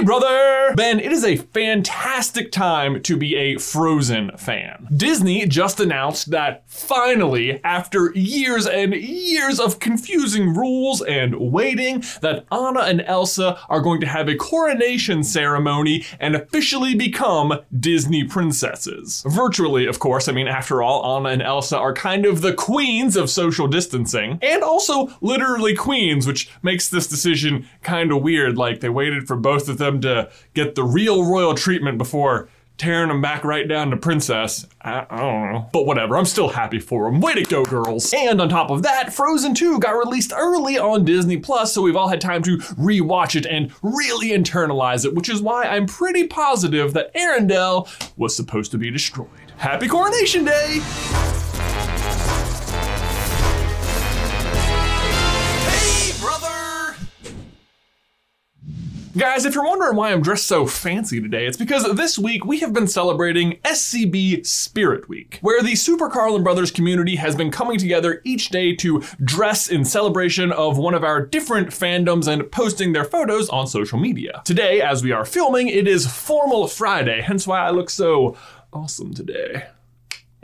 Brother! Ben, it is a fantastic time to be a Frozen fan. Disney just announced that finally, after years and years of confusing rules and waiting, that Anna and Elsa are going to have a coronation ceremony and officially become Disney princesses. Virtually, of course. I mean, after all, Anna and Elsa are kind of the queens of social distancing, and also literally queens, which makes this decision kind of weird. Like, they waited for both of them to get the real royal treatment before tearing them back right down to princess. I, I, don't know. But whatever, I'm still happy for them. Way to go, girls. And on top of that, Frozen 2 got released early on Disney Plus, so we've all had time to rewatch it and really internalize it, which is why I'm pretty positive that Arendelle was supposed to be destroyed. Happy Coronation Day! Guys, if you're wondering why I'm dressed so fancy today, it's because this week we have been celebrating SCB Spirit Week, where the Super Carlin Brothers community has been coming together each day to dress in celebration of one of our different fandoms and posting their photos on social media. Today, as we are filming, it is Formal Friday, hence why I look so awesome today.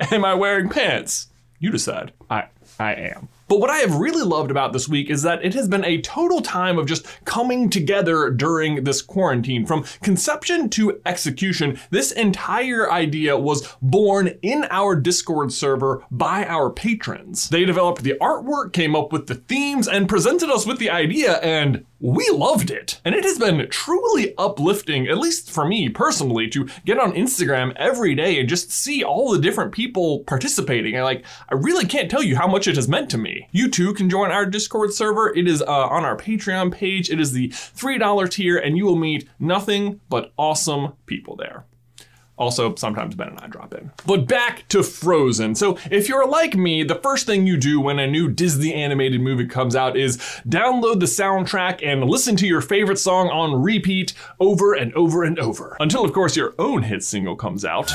Am I wearing pants? You decide. I I am. But what I have really loved about this week is that it has been a total time of just coming together during this quarantine. From conception to execution, this entire idea was born in our Discord server by our patrons. They developed the artwork, came up with the themes, and presented us with the idea, and we loved it. And it has been truly uplifting, at least for me personally, to get on Instagram every day and just see all the different people participating. I like, I really can't tell you how much it has meant to me. You too can join our Discord server. It is uh, on our Patreon page. It is the $3 tier, and you will meet nothing but awesome people there. Also, sometimes Ben and I drop in. But back to Frozen. So, if you're like me, the first thing you do when a new Disney animated movie comes out is download the soundtrack and listen to your favorite song on repeat over and over and over. Until, of course, your own hit single comes out.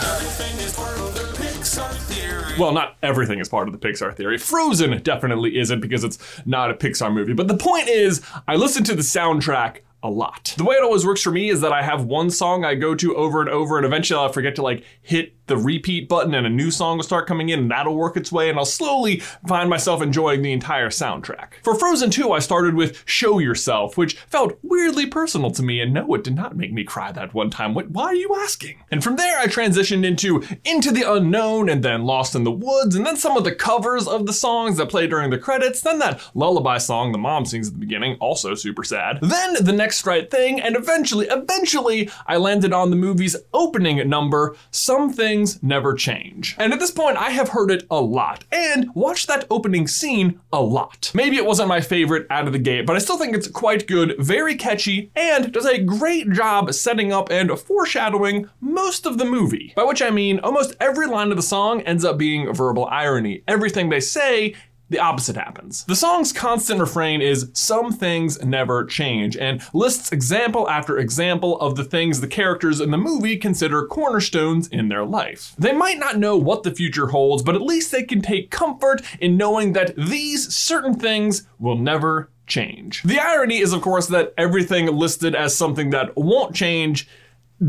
Well, not everything is part of the Pixar theory. Frozen definitely isn't because it's not a Pixar movie. But the point is, I listen to the soundtrack a lot. The way it always works for me is that I have one song I go to over and over, and eventually I'll forget to like hit the repeat button and a new song will start coming in and that'll work its way and I'll slowly find myself enjoying the entire soundtrack. For Frozen 2, I started with Show Yourself, which felt weirdly personal to me and no, it did not make me cry that one time. What, why are you asking? And from there, I transitioned into Into the Unknown and then Lost in the Woods and then some of the covers of the songs that play during the credits, then that lullaby song the mom sings at the beginning, also super sad. Then the next right thing and eventually, eventually, I landed on the movie's opening number, Something things never change. And at this point, I have heard it a lot and watched that opening scene a lot. Maybe it wasn't my favorite out of the gate, but I still think it's quite good, very catchy, and does a great job setting up and foreshadowing most of the movie. By which I mean, almost every line of the song ends up being verbal irony. Everything they say the opposite happens. The song's constant refrain is Some things never change and lists example after example of the things the characters in the movie consider cornerstones in their life. They might not know what the future holds, but at least they can take comfort in knowing that these certain things will never change. The irony is, of course, that everything listed as something that won't change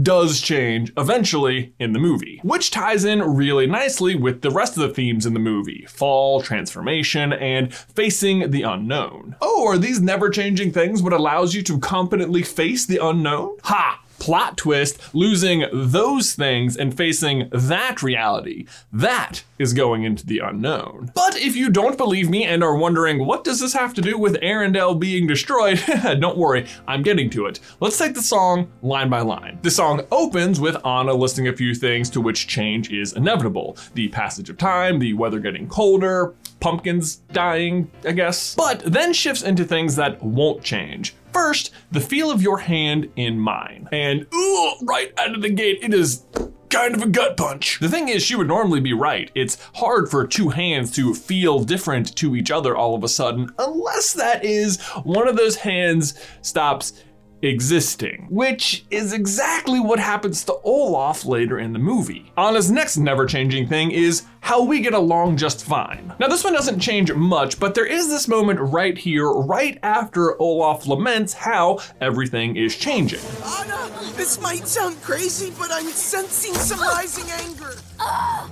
does change eventually in the movie, which ties in really nicely with the rest of the themes in the movie fall, transformation, and facing the unknown. Oh, are these never changing things what allows you to confidently face the unknown? Ha! Plot twist, losing those things and facing that reality. That is going into the unknown. But if you don't believe me and are wondering, what does this have to do with Arendelle being destroyed? don't worry, I'm getting to it. Let's take the song line by line. The song opens with Anna listing a few things to which change is inevitable. The passage of time, the weather getting colder, pumpkins dying, I guess. But then shifts into things that won't change. First, the feel of your hand in mine. And ooh, right out of the gate, it is kind of a gut punch. The thing is, she would normally be right. It's hard for two hands to feel different to each other all of a sudden, unless that is one of those hands stops existing, which is exactly what happens to Olaf later in the movie. Anna's next never changing thing is how we get along just fine. Now, this one doesn't change much, but there is this moment right here, right after Olaf laments how everything is changing. Anna, this might sound crazy, but I'm sensing some rising anger. Ah!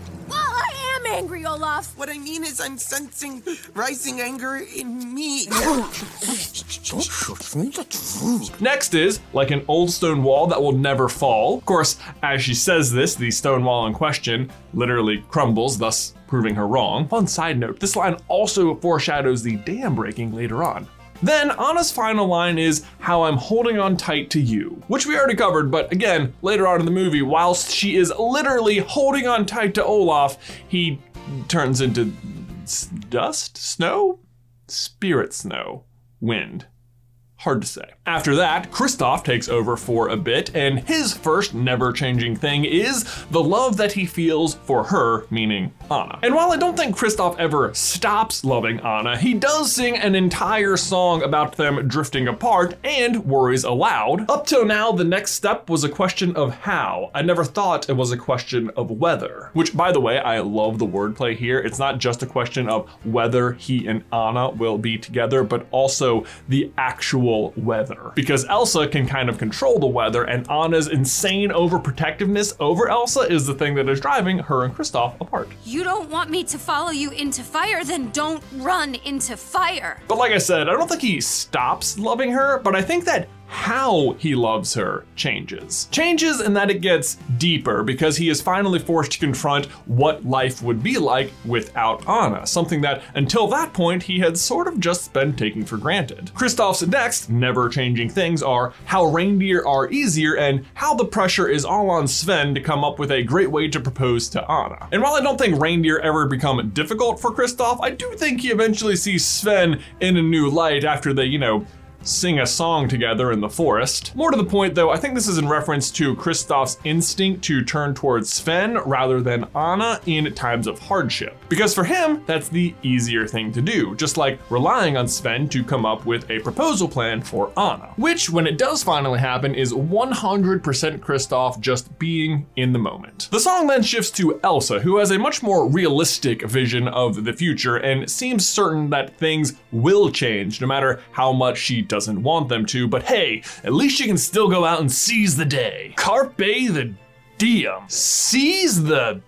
Well, I am angry, Olaf. What I mean is, I'm sensing rising anger in me. Next is like an old stone wall that will never fall. Of course, as she says this, the stone wall in question literally crumbles, thus proving her wrong. Fun side note, this line also foreshadows the dam breaking later on. Then Anna's final line is how I'm holding on tight to you, which we already covered, but again, later on in the movie, whilst she is literally holding on tight to Olaf, he turns into s- dust, snow, spirit snow, wind. Hard to say. After that, Kristoff takes over for a bit, and his first never changing thing is the love that he feels for her, meaning Anna. And while I don't think Kristoff ever stops loving Anna, he does sing an entire song about them drifting apart and worries aloud. Up till now, the next step was a question of how. I never thought it was a question of whether. Which, by the way, I love the wordplay here. It's not just a question of whether he and Anna will be together, but also the actual weather. Because Elsa can kind of control the weather, and Anna's insane overprotectiveness over Elsa is the thing that is driving her and Kristoff apart. You don't want me to follow you into fire, then don't run into fire. But like I said, I don't think he stops loving her, but I think that how he loves her changes. Changes in that it gets deeper because he is finally forced to confront what life would be like without Anna, something that until that point he had sort of just been taking for granted. Kristoff's next never changing things are how reindeer are easier and how the pressure is all on Sven to come up with a great way to propose to Anna. And while I don't think reindeer ever become difficult for Kristoff, I do think he eventually sees Sven in a new light after they, you know, sing a song together in the forest. More to the point, though, I think this is in reference to Kristoff's instinct to turn towards Sven rather than Anna in times of hardship. Because for him, that's the easier thing to do, just like relying on Sven to come up with a proposal plan for Anna. Which, when it does finally happen, is 100% Kristoff just being in the moment. The song then shifts to Elsa, who has a much more realistic vision of the future and seems certain that things will change no matter how much she doesn't want them to, but hey, at least she can still go out and seize the day. Carpe the diem. Seize the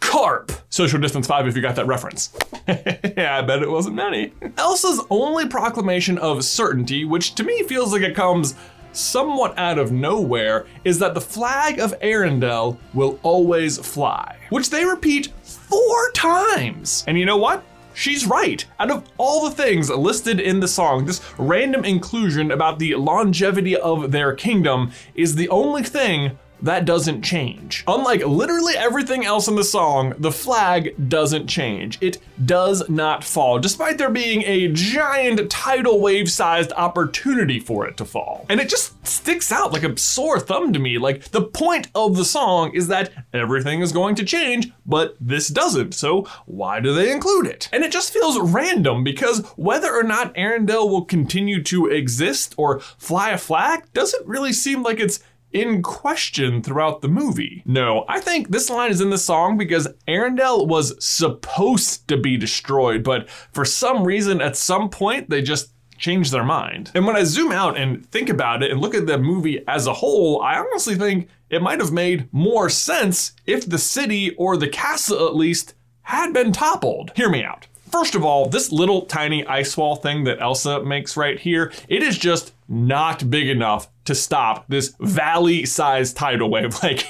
carp. Social distance five if you got that reference. yeah, I bet it wasn't many. Elsa's only proclamation of certainty, which to me feels like it comes somewhat out of nowhere, is that the flag of Arendelle will always fly, which they repeat four times. And you know what? She's right. Out of all the things listed in the song, this random inclusion about the longevity of their kingdom is the only thing that doesn't change. Unlike literally everything else in the song, the flag doesn't change. It does not fall, despite there being a giant tidal wave sized opportunity for it to fall. And it just sticks out like a sore thumb to me. Like the point of the song is that everything is going to change, but this doesn't. So why do they include it? And it just feels random because whether or not Arendelle will continue to exist or fly a flag doesn't really seem like it's in question throughout the movie. No, I think this line is in the song because Arendelle was supposed to be destroyed, but for some reason, at some point, they just changed their mind. And when I zoom out and think about it and look at the movie as a whole, I honestly think it might have made more sense if the city, or the castle at least, had been toppled. Hear me out. First of all, this little tiny ice wall thing that Elsa makes right here, it is just not big enough to stop this valley sized tidal wave. Like,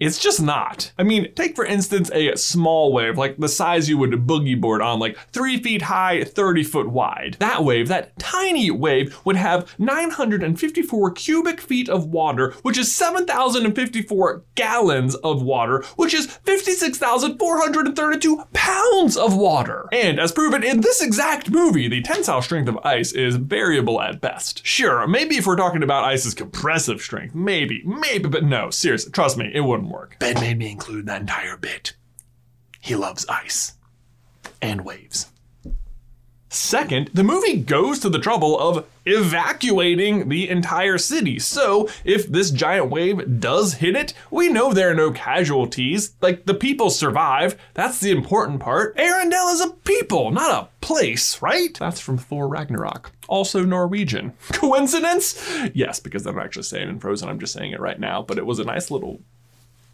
it's just not. I mean, take for instance a small wave, like the size you would boogie board on, like three feet high, 30 foot wide. That wave, that tiny wave, would have 954 cubic feet of water, which is 7,054 gallons of water, which is 56,432 pounds of water. And as proven in this exact movie, the tensile strength of ice is variable at best. Sure, maybe if we're talking about ice's compressive strength, maybe, maybe, but no, seriously, trust me, it wouldn't work. Ben made me include that entire bit. He loves ice and waves. Second, the movie goes to the trouble of evacuating the entire city. So, if this giant wave does hit it, we know there are no casualties. Like, the people survive. That's the important part. Arendelle is a people, not a place, right? That's from Thor Ragnarok. Also Norwegian. Coincidence? Yes, because I'm actually saying in Frozen, I'm just saying it right now, but it was a nice little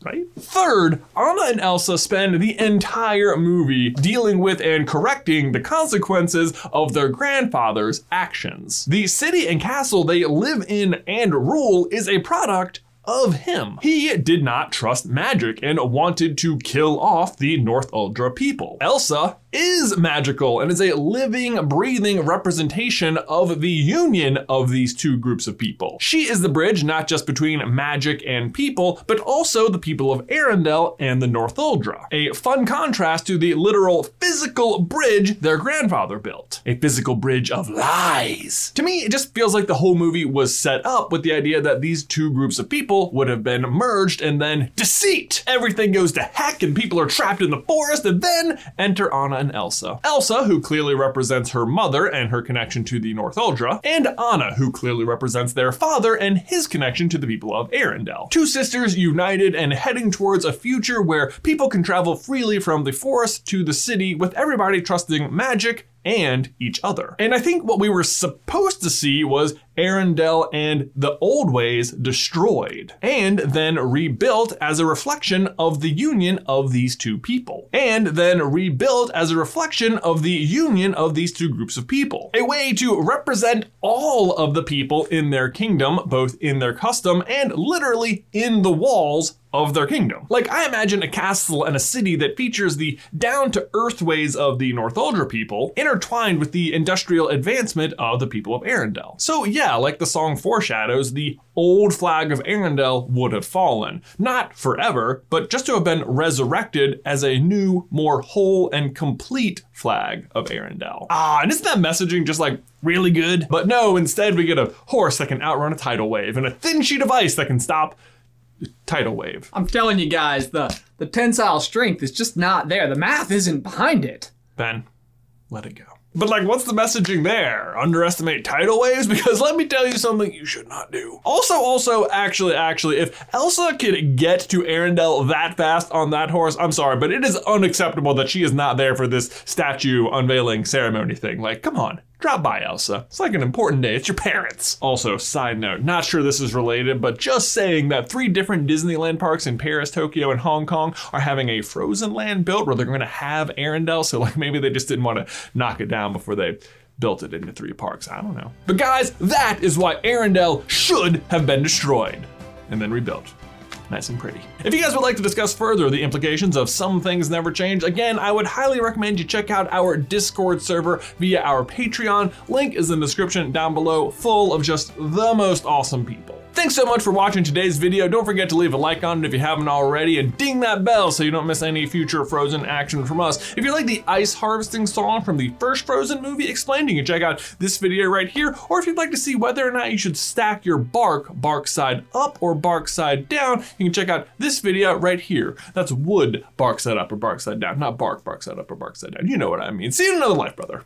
right? Third, Anna and Elsa spend the entire movie dealing with and correcting the consequences of their grandfather's actions. The city and castle they live in and rule is a product of him. He did not trust magic and wanted to kill off the Northuldra people. Elsa is magical and is a living, breathing representation of the union of these two groups of people. She is the bridge not just between magic and people, but also the people of Arendelle and the Northuldra. A fun contrast to the literal physical bridge their grandfather built. A physical bridge of lies. To me, it just feels like the whole movie was set up with the idea that these two groups of people would have been merged and then deceit. Everything goes to heck and people are trapped in the forest and then enter Anna and Elsa. Elsa, who clearly represents her mother and her connection to the Northuldra, and Anna, who clearly represents their father and his connection to the people of Arendelle. Two sisters united and heading towards a future where people can travel freely from the forest to the city with everybody trusting magic and each other. And I think what we were supposed to see was Arendelle and the old ways destroyed, and then rebuilt as a reflection of the union of these two people, and then rebuilt as a reflection of the union of these two groups of people. A way to represent all of the people in their kingdom, both in their custom and literally in the walls of their kingdom. Like, I imagine a castle and a city that features the down to earth ways of the Northuldra people intertwined with the industrial advancement of the people of Arendelle. So, yeah, like the song foreshadows, the old flag of Arendelle would have fallen. Not forever, but just to have been resurrected as a new, more whole and complete flag of Arendelle. Ah, and isn't that messaging just like really good? But no, instead we get a horse that can outrun a tidal wave and a thin sheet of ice that can stop tidal wave. I'm telling you guys, the the tensile strength is just not there. The math isn't behind it. Ben, let it go. But like, what's the messaging there? Underestimate tidal waves? Because let me tell you something you should not do. Also, also, actually, actually, if Elsa could get to Arendelle that fast on that horse, I'm sorry, but it is unacceptable that she is not there for this statue unveiling ceremony thing. Like, come on. Drop by, Elsa. It's like an important day. It's your parents. Also, side note, not sure this is related, but just saying that three different Disneyland parks in Paris, Tokyo, and Hong Kong are having a Frozen Land built where they're going to have Arendelle. So, like, maybe they just didn't want to knock it down before they built it into three parks. I don't know. But guys, that is why Arendelle should have been destroyed and then rebuilt nice and pretty. If you guys would like to discuss further the implications of Some Things Never Change, again, I would highly recommend you check out our Discord server via our Patreon. Link is in the description down below, full of just the most awesome people. Thanks so much for watching today's video. Don't forget to leave a like on it if you haven't already and ding that bell so you don't miss any future Frozen action from us. If you like the ice harvesting song from the first Frozen movie explained, you can check out this video right here. Or if you'd like to see whether or not you should stack your bark, bark side up or bark side down, you can check out this video right here. That's wood, bark side up or bark side down, not bark, bark side up or bark side down. You know what I mean. See you in another life, brother.